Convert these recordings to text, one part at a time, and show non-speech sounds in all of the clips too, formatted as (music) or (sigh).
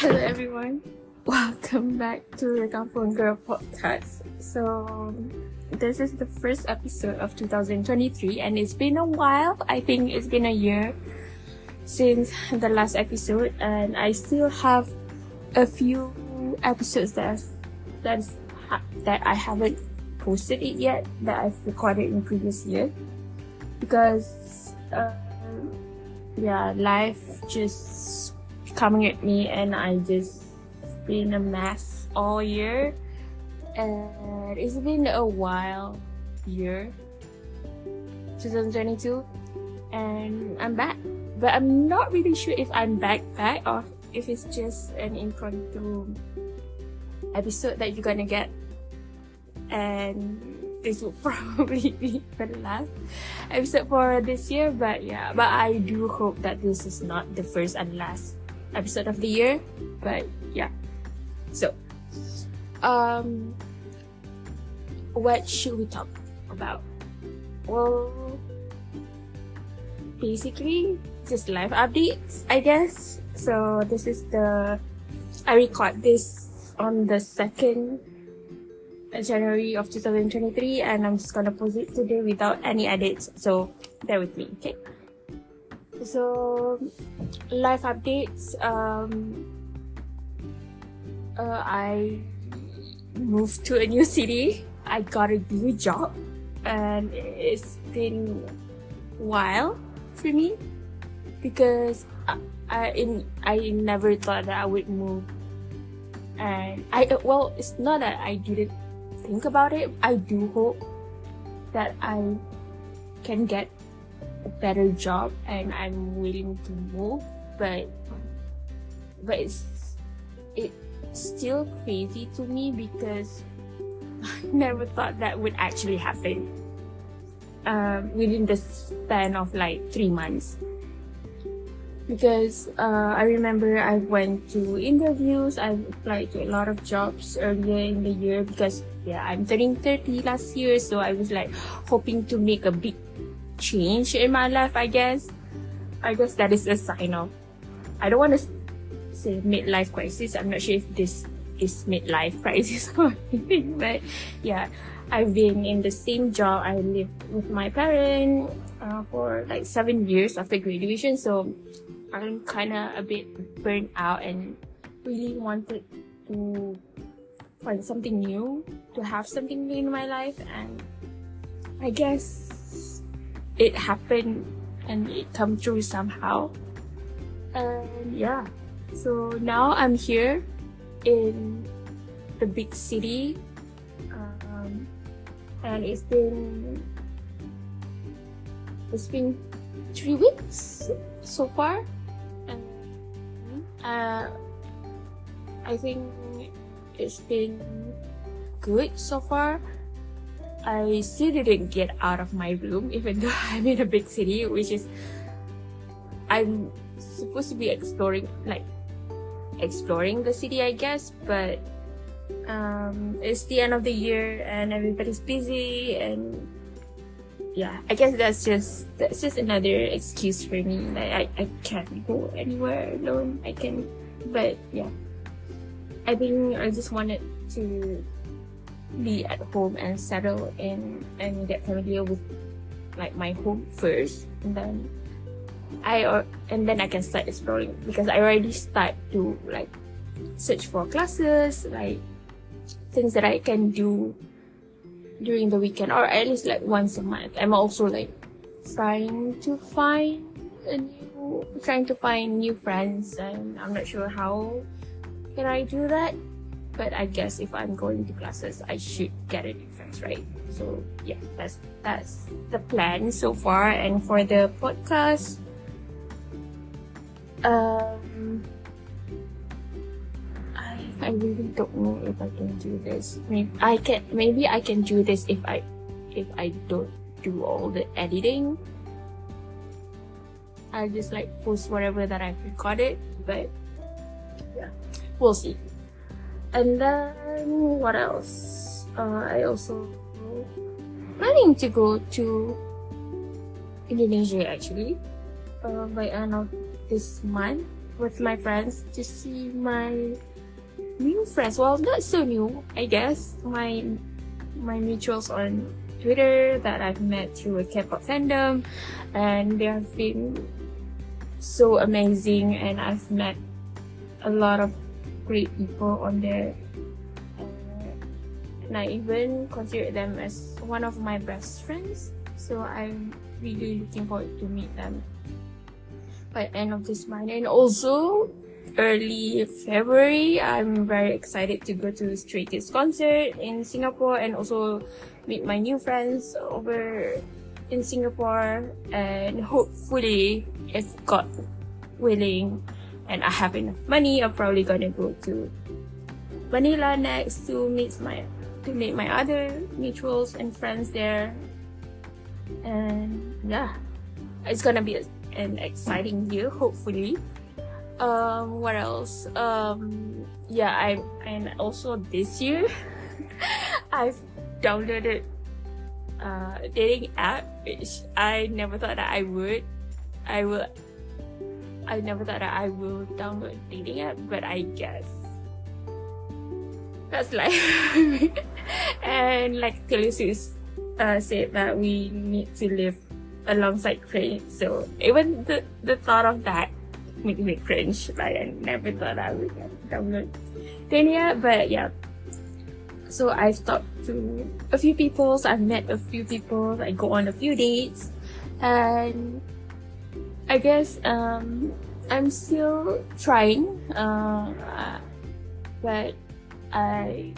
Hello everyone. Welcome back to the Kampung Girl podcast. So this is the first episode of 2023 and it's been a while. I think it's been a year since the last episode and I still have a few episodes that that's that I haven't posted it yet that I've recorded in previous year because uh, yeah life just coming at me and I just been a mess all year. And it's been a while year 2022 and I'm back. But I'm not really sure if I'm back back or if it's just an impromptu episode that you're gonna get. And this will (laughs) probably be the last episode for this year but yeah. But i do hope that this is not the first and last episode of the year but yeah. So um what should we talk about? Well basically just live updates i guess. So this is the i record this on the second January of 2023 and I'm just gonna post it today without any edits. So bear with me okay so life updates um uh, I moved to a new city. I got a new job and it's been while for me because I, I in I never thought that I would move. And I well it's not that I didn't think about it, I do hope that I can get better job and I'm willing to move, but but it's it's still crazy to me because (laughs) I never thought that would actually happen um, within the span of like three months. Because uh, I remember I went to interviews, I applied to a lot of jobs earlier in the year because yeah, I'm turning 30 last year, so I was like (gasps) hoping to make a big change in my life, I guess. I guess that is a sign of, I don't want to say midlife crisis, I'm not sure if this is midlife (laughs) crisis or anything, but yeah, I've been in the same job. I lived with my parents uh, for like seven years after graduation, so I'm kind of a bit burnt out and really wanted to find something new, to have something new in my life, and I guess it happened and it come true somehow. And yeah, so now I'm here in the big city, um, and it's been it's been three weeks so far and uh, I think it's been good so far. I still didn't get out of my room, even though (laughs) I'm in a big city, which is I'm supposed to be exploring, like exploring the city, I guess. But um, it's the end of the year and everybody's busy, and yeah, I guess that's just that's just another excuse for me. Like I, I can't go anywhere alone. I can but yeah. I think I just wanted to be at home and settle in and get familiar with like my home first and then I or and then I can start exploring because I already start to like search for classes like things that I can do during the weekend or at least like once a month. I'm also like trying to find a new trying to find new friends and I'm not sure how can I do that. But I guess if I'm going to classes I should get a friends, right? So yeah, that's that's the plan so far and for the podcast um I really don't know if I can do this. Maybe I can. Maybe I can do this if I, if I don't do all the editing. I just like post whatever that I've recorded, but yeah, we'll see. And then what else? Uh, I also planning to go to Indonesia actually uh, by end of this month with my friends to see my new friends. Well, not so new, I guess. My my mutuals on Twitter that I've met through a K-pop fandom, and they have been so amazing. And I've met a lot of great people on there, and I even consider them as one of my best friends. So I'm really looking forward to meet them by end of this month. And also, early February, I'm very excited to go to Stray Kids concert in Singapore and also meet my new friends over in Singapore. And hopefully, if God willing and I have enough money, I'm probably gonna go to Manila next to meet my to meet my other mutuals and friends there. And yeah, it's gonna be an exciting year, hopefully. Um what else? Um yeah i and also this year (laughs) i've downloaded uh dating app which i never thought that i would. I will i never thought that i will download dating app but i guess that's life. (laughs) And like Khaleesi's uh, said that we need to live alongside Craig so even the the thought of that make me cringe. Like I never thought I would download Dania, but yeah. So I've talked to a few people, so I've met a few people, I go on a few dates, and I guess um, I'm still trying, uh, but I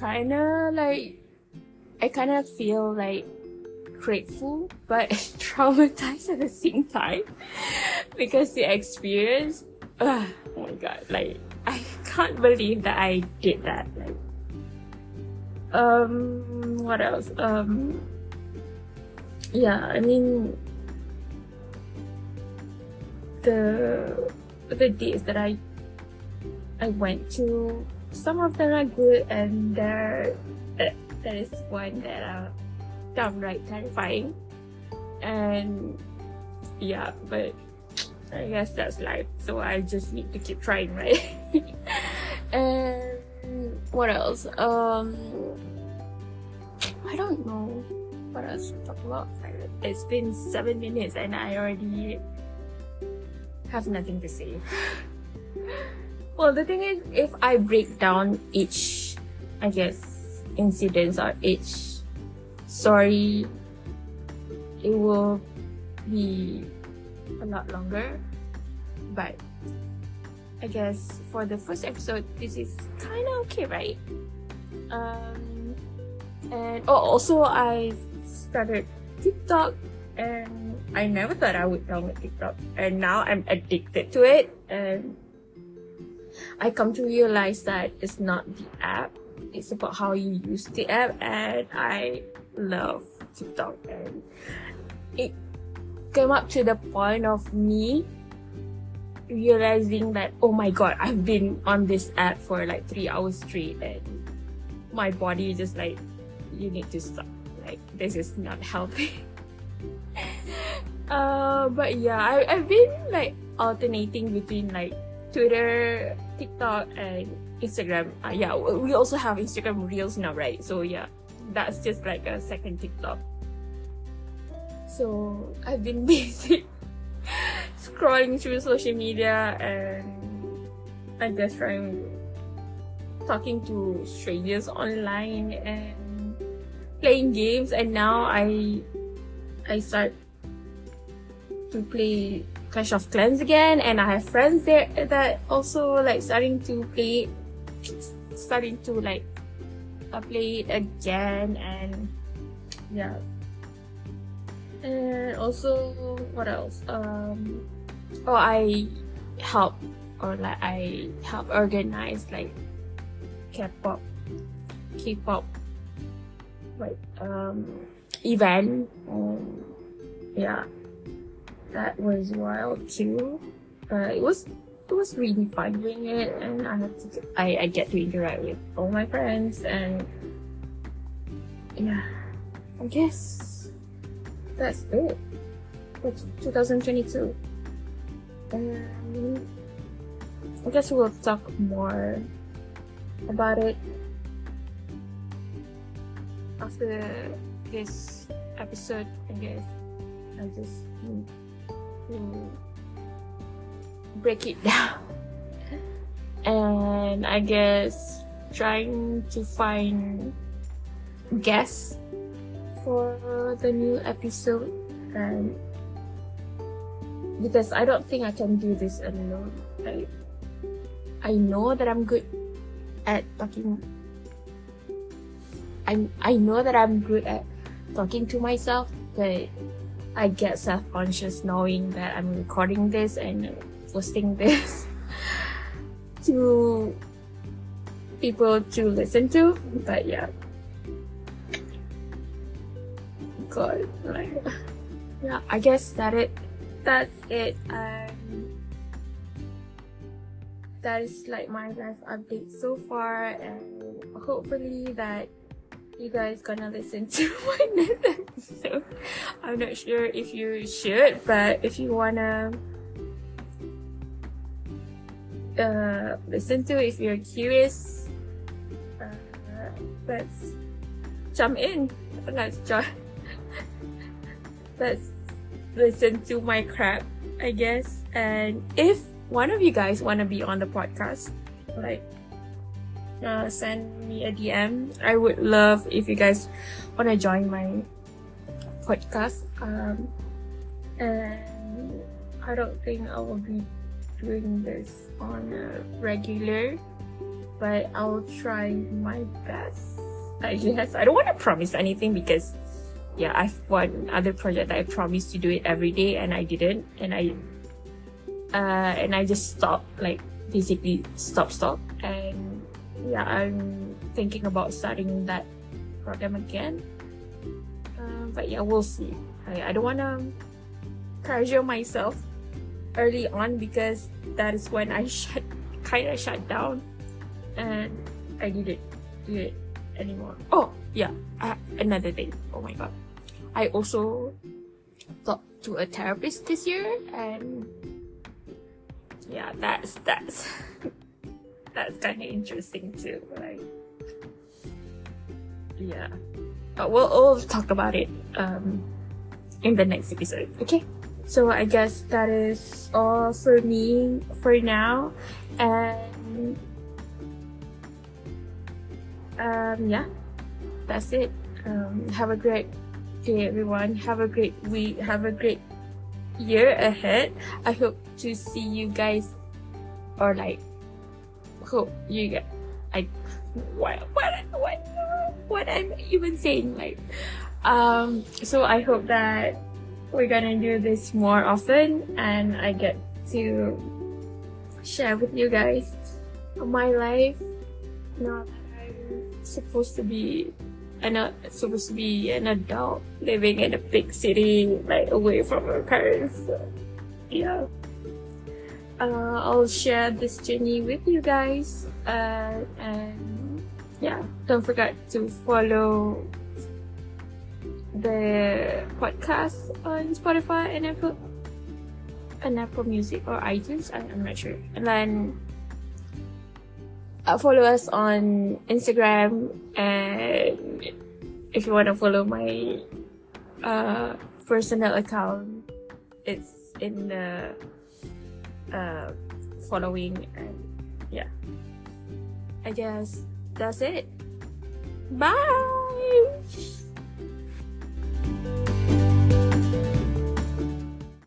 kinda like I kind of feel like grateful but (laughs) traumatized at the same time (laughs) because the experience uh, oh my god like i can't believe that i did that like um what else? Um yeah i mean the the days that i i went to some of them are good and there there is one that uh, downright terrifying. And yeah, but I guess that's life. So I just need to keep trying, right? (laughs) and what else? Um, I don't know what else to talk about. It's been seven minutes and I already have nothing to say. well, the thing is, if I break down each, I guess, incidents or each sorry it will be a lot longer but i guess for the first episode this is kind of okay right um and oh also i started tiktok and i never thought i would download tiktok. And now i'm addicted to it. And i come to realize that it's not the app. It's about how you use the app. And i love TikTok. And it came up to the point of me realizing that oh my god I've been on this app for like three hours straight. And my body is just like you need to stop. Like this is not (laughs) healthy uh but yeah I, I've been like alternating between like Twitter TikTok and Instagram. Uh, yeah we also have Instagram reels now right? So yeah that's just like a second TikTok. So I've been (laughs) busy scrolling through social media and I guess trying talking to strangers online and playing games. And now I I start to play Clash of Clans again and I have friends there that also like starting to play starting to like I play it again and yeah. And also what else? Um oh I help or like I help organize like K-pop K-pop like um event um yeah that was wild too uh, it was it was really fun doing it and I have to I, I get to interact with all my friends and yeah I guess that's it for 2022 And I guess we'll talk more about it after this episode, I guess. I just break it down. and I guess trying to find guests for the new episode and because I don't think I can do this alone. I I know that I'm good at talking I'm I know that I'm good at talking to myself, but I get self-conscious knowing that I'm recording this and posting this (laughs) to people to listen to. But yeah. God, like, yeah, I guess that it, that's it. Um, that is like my life update so far, and hopefully that you guys gonna listen to (laughs) my next episode. I'm not sure if you should, but if you wanna uh, listen to, if you're curious, uh, let's jump in. Let's join. (laughs) let's listen to my crap, I guess. And if one of you guys wanna be on the podcast, like uh, send me a DM. I would love if you guys want to join my podcast. Um, and I don't think I will be doing this on a regular, but I'll try my best. I guess I don't want to promise anything because, yeah, I've one other project that I promised to do it every day and I didn't, and I, uh, and I just stopped, like basically stop, stop, yeah, I'm thinking about starting that program again. Uh, but yeah, we'll see. I, I don't want to pressure myself early on because that is when I (laughs) shut kind of shut down and I didn't do it anymore. Oh, yeah, uh, another thing. Oh my god. I also talked to a therapist this year and yeah, that's that's (laughs) that's kind of interesting too. Like, yeah, but we'll, we'll talk about it um, in the next episode. Okay. So I guess that is all for me for now, and um, yeah, that's it. Um, have a great day, everyone. Have a great week. Have a great year ahead. I hope to see you guys or like hope you get I what what what what I'm even saying like um so I hope that we're gonna do this more often and I get to share with you guys my life Not I'm supposed to be and not supposed to be an adult living in a big city like away from my parents so, yeah uh, I'll share this journey with you guys. Uh, and yeah, don't forget to follow the podcast on Spotify and Apple and Apple Music or iTunes. I, am not sure. And then uh, follow us on Instagram and if you want to follow my uh, personal account, it's in the uh, following and yeah. I guess that's it. Bye